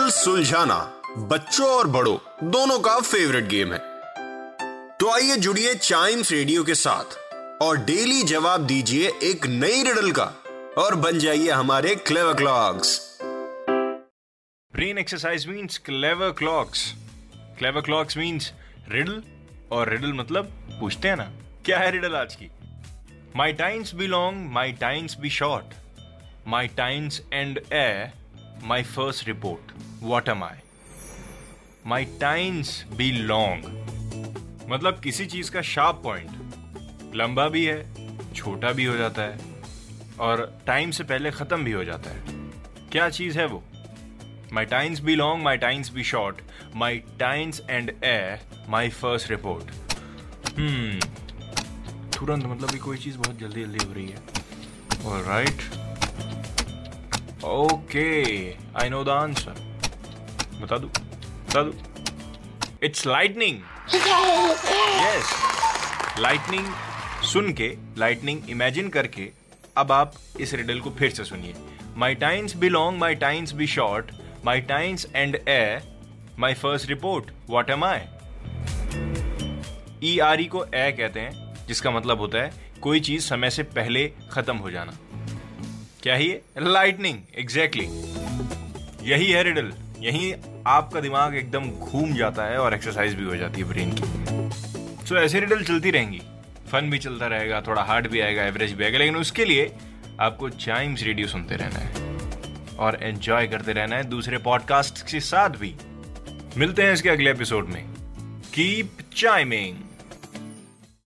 Puzzle सुलझाना, बच्चों और बड़ों, दोनों का फेवरेट गेम है। तो आइए जुड़िए चाइम्स रेडियो के साथ और डेली जवाब दीजिए एक नई रिडल का और बन जाइए हमारे Clever Clocks brain exercise means Clever Clocks Clever Clocks means riddle और रिडल मतलब पूछते हैं ना, क्या है रिडल आज की? My times be long my times be short my times end a my first report. What am I? My times be long. मतलब किसी चीज़ का शार्प पॉइंट लंबा भी है छोटा भी हो जाता है और टाइम से पहले खत्म भी हो जाता है क्या चीज़ है वो My times be long, my times be short. My times and air, my first report. Hmm. तुरंत मतलब कोई चीज़ बहुत जल्दी जल्दी हो रही है All right. Okay, I know the answer. बता दू बता दू इट्स लाइटनिंग yes. Lightning सुन के लाइटनिंग इमेजिन करके अब आप इस रिडल को फिर से सुनिए। My times be long my times be short my times end a my first report what am I E R E को ए कहते हैं जिसका मतलब होता है कोई चीज़ समय से पहले खत्म हो जाना। क्या ही? लाइटनिंग एग्जैक्टली यही है रिडल यही आपका दिमाग एकदम घूम जाता है और एक्सरसाइज भी हो जाती है ब्रेन की। सो so, ऐसे रिडल चलती रहेंगी। फन भी चलता रहेगा थोड़ा हार्ड भी आएगा एवरेज भी आएगा लेकिन उसके लिए आपको चाइम्स रेडियो सुनते रहना है। और एंजॉय करते रहना है दूसरे पॉडकास्ट के साथ भी। मिलते हैं इसके अगले एपिसोड में। Keep chiming